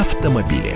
автомобили.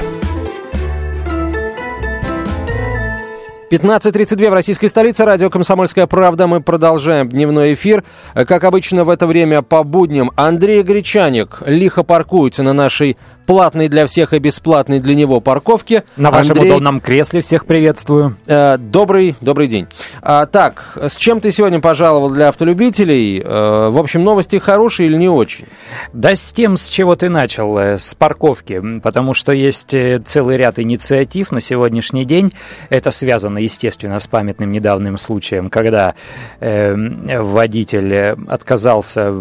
15.32 в российской столице. Радио «Комсомольская правда». Мы продолжаем дневной эфир. Как обычно в это время по будням Андрей Гречаник лихо паркуется на нашей платной для всех и бесплатной для него парковке. На вашем Андрей... удобном кресле всех приветствую. Э, добрый, добрый день. А, так, с чем ты сегодня пожаловал для автолюбителей? Э, в общем, новости хорошие или не очень? Да с тем, с чего ты начал, э, с парковки. Потому что есть э, целый ряд инициатив на сегодняшний день. Это связано, естественно, с памятным недавним случаем, когда э, водитель отказался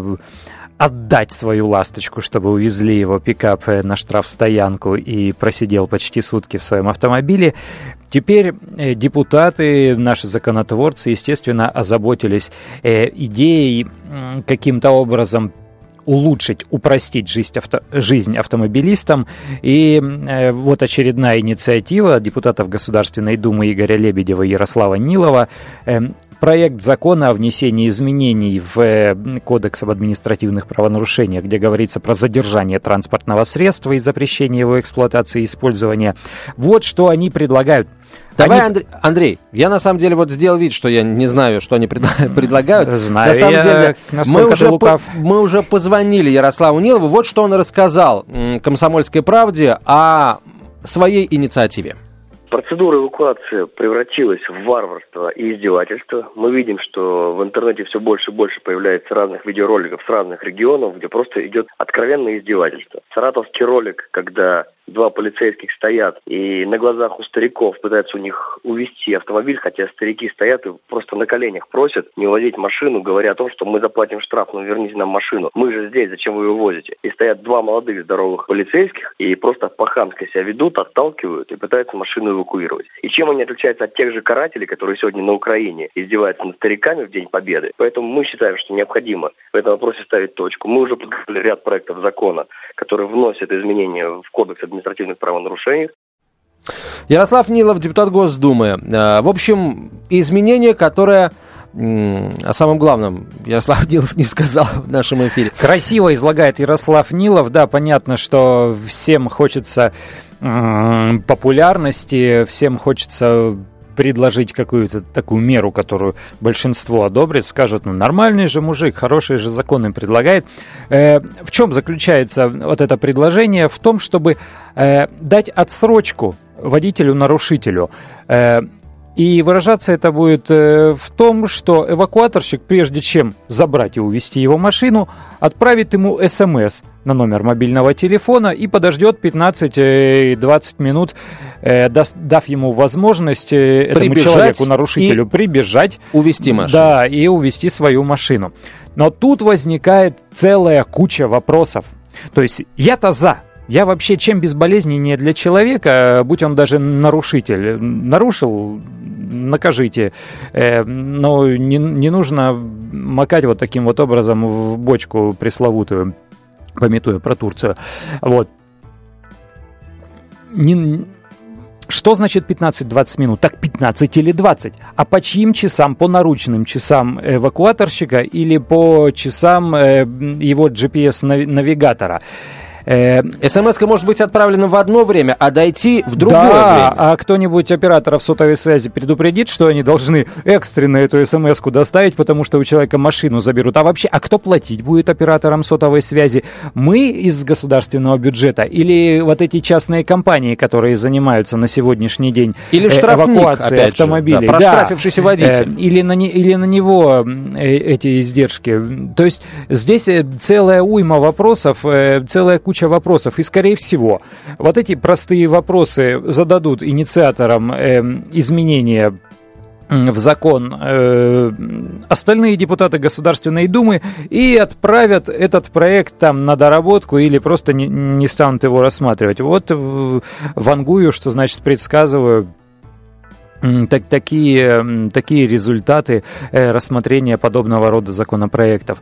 отдать свою ласточку, чтобы увезли его пикап на штрафстоянку и просидел почти сутки в своем автомобиле. Теперь э, депутаты, наши законотворцы, естественно, озаботились э, идеей каким-то образом улучшить, упростить жизнь, авто, жизнь автомобилистам. И э, вот очередная инициатива депутатов Государственной Думы Игоря Лебедева и Ярослава Нилова э, проект закона о внесении изменений в э, Кодекс об административных правонарушениях, где говорится про задержание транспортного средства и запрещение его эксплуатации и использования. Вот что они предлагают. Давай, они... Андрей, Андрей, я на самом деле вот сделал вид, что я не знаю, что они предлагают. Знаю на самом я, деле, мы уже, по, мы уже позвонили Ярославу Нилову. Вот что он рассказал «Комсомольской правде» о своей инициативе. Процедура эвакуации превратилась в варварство и издевательство. Мы видим, что в интернете все больше и больше появляется разных видеороликов с разных регионов, где просто идет откровенное издевательство. Саратовский ролик, когда два полицейских стоят и на глазах у стариков пытаются у них увести автомобиль, хотя старики стоят и просто на коленях просят не увозить машину, говоря о том, что мы заплатим штраф, но верните нам машину. Мы же здесь, зачем вы ее возите? И стоят два молодых здоровых полицейских и просто по-хамски себя ведут, отталкивают и пытаются машину эвакуировать. И чем они отличаются от тех же карателей, которые сегодня на Украине издеваются над стариками в День Победы? Поэтому мы считаем, что необходимо в этом вопросе ставить точку. Мы уже подготовили ряд проектов закона, которые вносят изменения в Кодекс административных правонарушений. Ярослав Нилов, депутат Госдумы. Э, в общем, изменение, которое о самом главном Ярослав Нилов не сказал в нашем эфире. Красиво излагает Ярослав Нилов. Да, понятно, что всем хочется популярности, всем хочется предложить какую-то такую меру, которую большинство одобрит, скажут, ну нормальный же мужик, хорошие же законы предлагает. Э, в чем заключается вот это предложение? В том, чтобы э, дать отсрочку водителю-нарушителю. Э, и выражаться это будет э, в том, что эвакуаторщик, прежде чем забрать и увезти его машину, отправит ему смс на номер мобильного телефона и подождет 15-20 э, минут, э, дав ему возможность этому человеку, нарушителю, прибежать. Увести машину. Да, и увести свою машину. Но тут возникает целая куча вопросов. То есть я-то за, я вообще чем безболезненнее для человека, будь он даже нарушитель. Нарушил, накажите. Э, но не, не нужно макать вот таким вот образом в бочку пресловутую, пометуя про Турцию. Вот. Не, что значит 15-20 минут? Так 15 или 20. А по чьим часам? По наручным часам эвакуаторщика или по часам э, его GPS-навигатора? Э, смс может быть отправлена в одно время, а дойти в другое да, время. а кто-нибудь операторов сотовой связи предупредит, что они должны экстренно эту смс доставить, потому что у человека машину заберут. А вообще, а кто платить будет операторам сотовой связи? Мы из государственного бюджета или вот эти частные компании, которые занимаются на сегодняшний день или э, эвакуацией автомобилей? Же, да, проштрафившийся да. водитель. Э, или, на, или на него эти издержки. То есть здесь целая уйма вопросов, целая куча куча вопросов. И, скорее всего, вот эти простые вопросы зададут инициаторам э, изменения в закон э, остальные депутаты Государственной Думы и отправят этот проект там на доработку или просто не, не станут его рассматривать. Вот вангую, что значит предсказываю так, такие, такие результаты э, рассмотрения подобного рода законопроектов.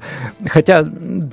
Хотя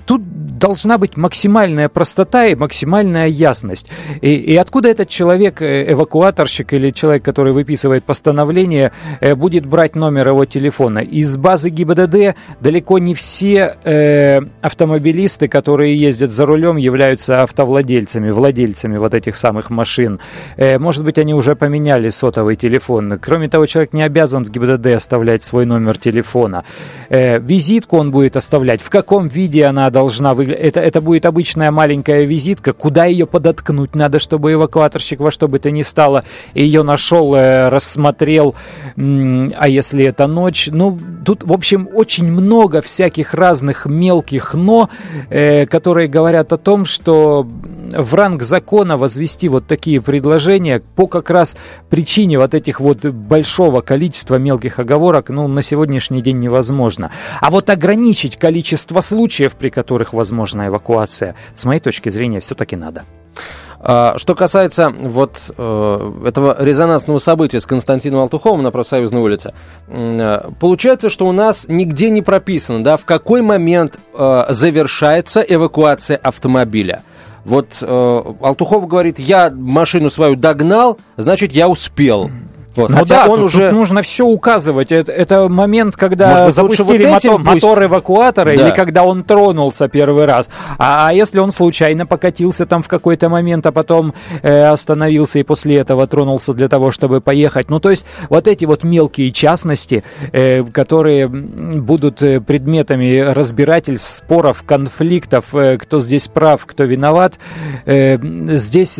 тут должна быть максимальная простота и максимальная ясность. И, и откуда этот человек, э, эвакуаторщик или человек, который выписывает постановление, э, будет брать номер его телефона? Из базы ГИБДД далеко не все э, автомобилисты, которые ездят за рулем, являются автовладельцами, владельцами вот этих самых машин. Э, может быть, они уже поменяли сотовый телефон. Кроме того, человек не обязан в ГИБДД оставлять свой номер телефона. Э, визитку он будет оставлять. В каком виде она должна выглядеть? Это, это будет обычная маленькая визитка. Куда ее подоткнуть надо, чтобы эвакуаторщик во что бы то ни стало ее нашел, э, рассмотрел. А если это ночь? Ну, тут, в общем, очень много всяких разных мелких «но», э, которые говорят о том, что в ранг закона возвести вот такие предложения по как раз причине вот этих вот большого количества мелких оговорок, ну, на сегодняшний день невозможно. А вот ограничить количество случаев, при которых возможна эвакуация, с моей точки зрения, все-таки надо. А, что касается вот э, этого резонансного события с Константином Алтуховым на профсоюзной улице, э, получается, что у нас нигде не прописано, да, в какой момент э, завершается эвакуация автомобиля. Вот э, Алтухов говорит, я машину свою догнал, значит, я успел. Вот. Ну Хотя да, он тут, уже... тут нужно все указывать. Это, это момент, когда быть, запустили вот мотор, пусть... мотор эвакуатора да. или когда он тронулся первый раз. А, а если он случайно покатился там в какой-то момент, а потом э, остановился и после этого тронулся для того, чтобы поехать. Ну, то есть вот эти вот мелкие частности, э, которые будут э, предметами разбирательств, споров, конфликтов, э, кто здесь прав, кто виноват, э, здесь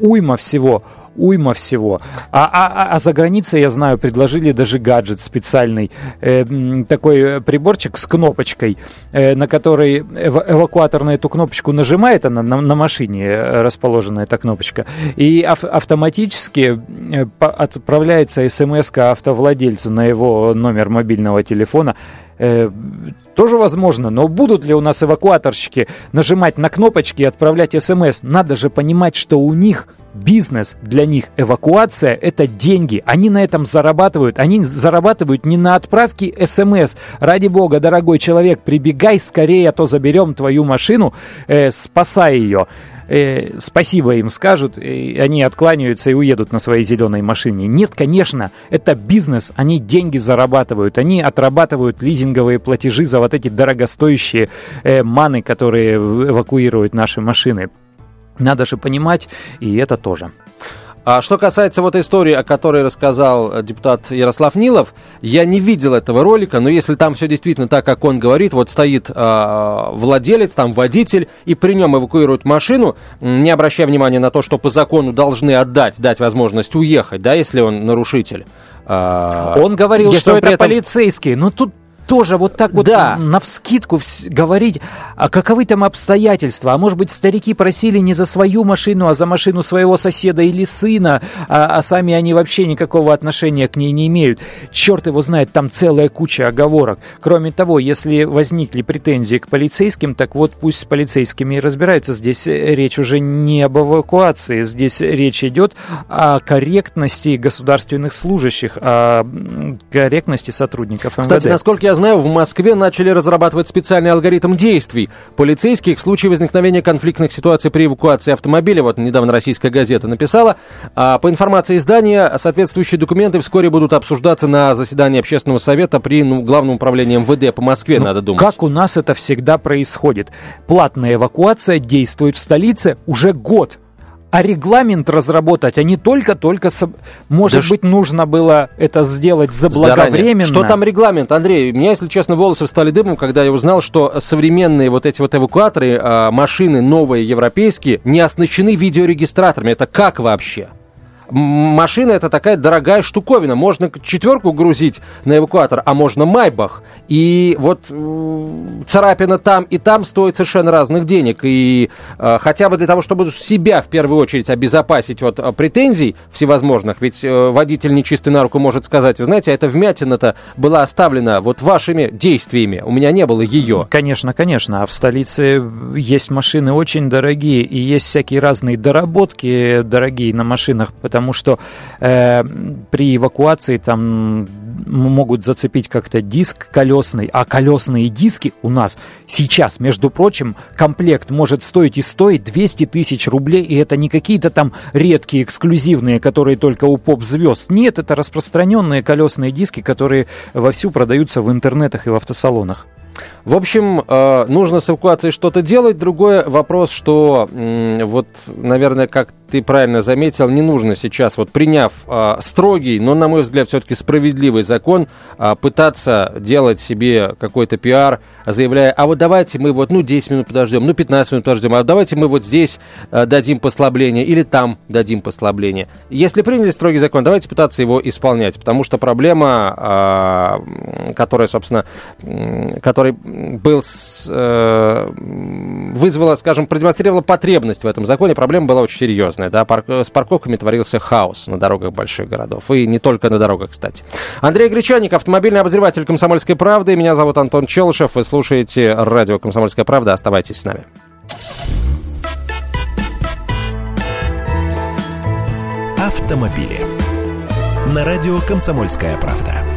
уйма всего уйма всего. А, а, а, а за границей, я знаю, предложили даже гаджет специальный, э, такой приборчик с кнопочкой, э, на которой эв эвакуатор на эту кнопочку нажимает, она на, на машине э, расположена эта кнопочка, и ав автоматически э, отправляется смс автовладельцу на его номер мобильного телефона, э, тоже возможно, но будут ли у нас эвакуаторщики нажимать на кнопочки и отправлять смс? Надо же понимать, что у них бизнес для них, эвакуация – это деньги. Они на этом зарабатывают. Они зарабатывают не на отправке смс. Ради бога, дорогой человек, прибегай скорее, а то заберем твою машину, э, спасай ее. Э, спасибо им скажут, и они откланяются и уедут на своей зеленой машине. Нет, конечно, это бизнес, они деньги зарабатывают, они отрабатывают лизинговые платежи за вот эти дорогостоящие э, маны, которые эвакуируют наши машины. Надо же понимать, и это тоже. А что касается вот истории, о которой рассказал э, депутат Ярослав Нилов, я не видел этого ролика, но если там все действительно так, как он говорит, вот стоит э, владелец, там водитель, и при нем эвакуируют машину, не обращая внимания на то, что по закону должны отдать, дать возможность уехать, да, если он нарушитель. А, он говорил, что это этом... полицейский. Ну тут тоже вот так вот да. навскидку говорить, а каковы там обстоятельства. А может быть, старики просили не за свою машину, а за машину своего соседа или сына, а, а сами они вообще никакого отношения к ней не имеют. Черт его знает, там целая куча оговорок. Кроме того, если возникли претензии к полицейским, так вот пусть с полицейскими и разбираются. Здесь речь уже не об эвакуации, здесь речь идет о корректности государственных служащих, о корректности сотрудников МВД. Кстати, насколько я знаю, в Москве начали разрабатывать специальный алгоритм действий полицейских в случае возникновения конфликтных ситуаций при эвакуации автомобиля. Вот недавно российская газета написала. А по информации издания, соответствующие документы вскоре будут обсуждаться на заседании общественного совета при ну, Главном управлении МВД по Москве, ну, надо думать. Как у нас это всегда происходит? Платная эвакуация действует в столице уже год а регламент разработать, а не только-только, может да быть, ш... нужно было это сделать заблаговременно. Заранее. Что там регламент, Андрей? У меня, если честно, волосы встали дымом, когда я узнал, что современные вот эти вот эвакуаторы, а, машины новые европейские, не оснащены видеорегистраторами. Это как вообще? Машина это такая дорогая штуковина. Можно четверку грузить на эвакуатор, а можно Майбах. И вот царапина там и там стоит совершенно разных денег. И э, хотя бы для того, чтобы себя в первую очередь обезопасить от э, претензий всевозможных, ведь э, водитель нечистый на руку может сказать, вы знаете, эта вмятина-то была оставлена вот вашими действиями, у меня не было ее. Конечно, конечно. А в столице есть машины очень дорогие, и есть всякие разные доработки дорогие на машинах, потому потому что э, при эвакуации там могут зацепить как-то диск колесный, а колесные диски у нас сейчас, между прочим, комплект может стоить и стоить 200 тысяч рублей, и это не какие-то там редкие, эксклюзивные, которые только у поп-звезд. Нет, это распространенные колесные диски, которые вовсю продаются в интернетах и в автосалонах. В общем, э, нужно с эвакуацией что-то делать. Другой вопрос, что вот, наверное, как ты правильно заметил, не нужно сейчас, вот приняв э, строгий, но, на мой взгляд, все-таки справедливый закон, э, пытаться делать себе какой-то пиар, заявляя, а вот давайте мы вот, ну, 10 минут подождем, ну, 15 минут подождем, а давайте мы вот здесь дадим послабление или там дадим послабление. Если приняли строгий закон, давайте пытаться его исполнять, потому что проблема, которая, собственно, которая был, э, вызвала, скажем, продемонстрировала потребность в этом законе. Проблема была очень серьезная. Да? Парк, с парковками творился хаос на дорогах больших городов. И не только на дорогах, кстати. Андрей Гречаник, автомобильный обозреватель «Комсомольской правды». Меня зовут Антон Челышев. Вы слушаете радио «Комсомольская правда». Оставайтесь с нами. Автомобили. На радио «Комсомольская правда».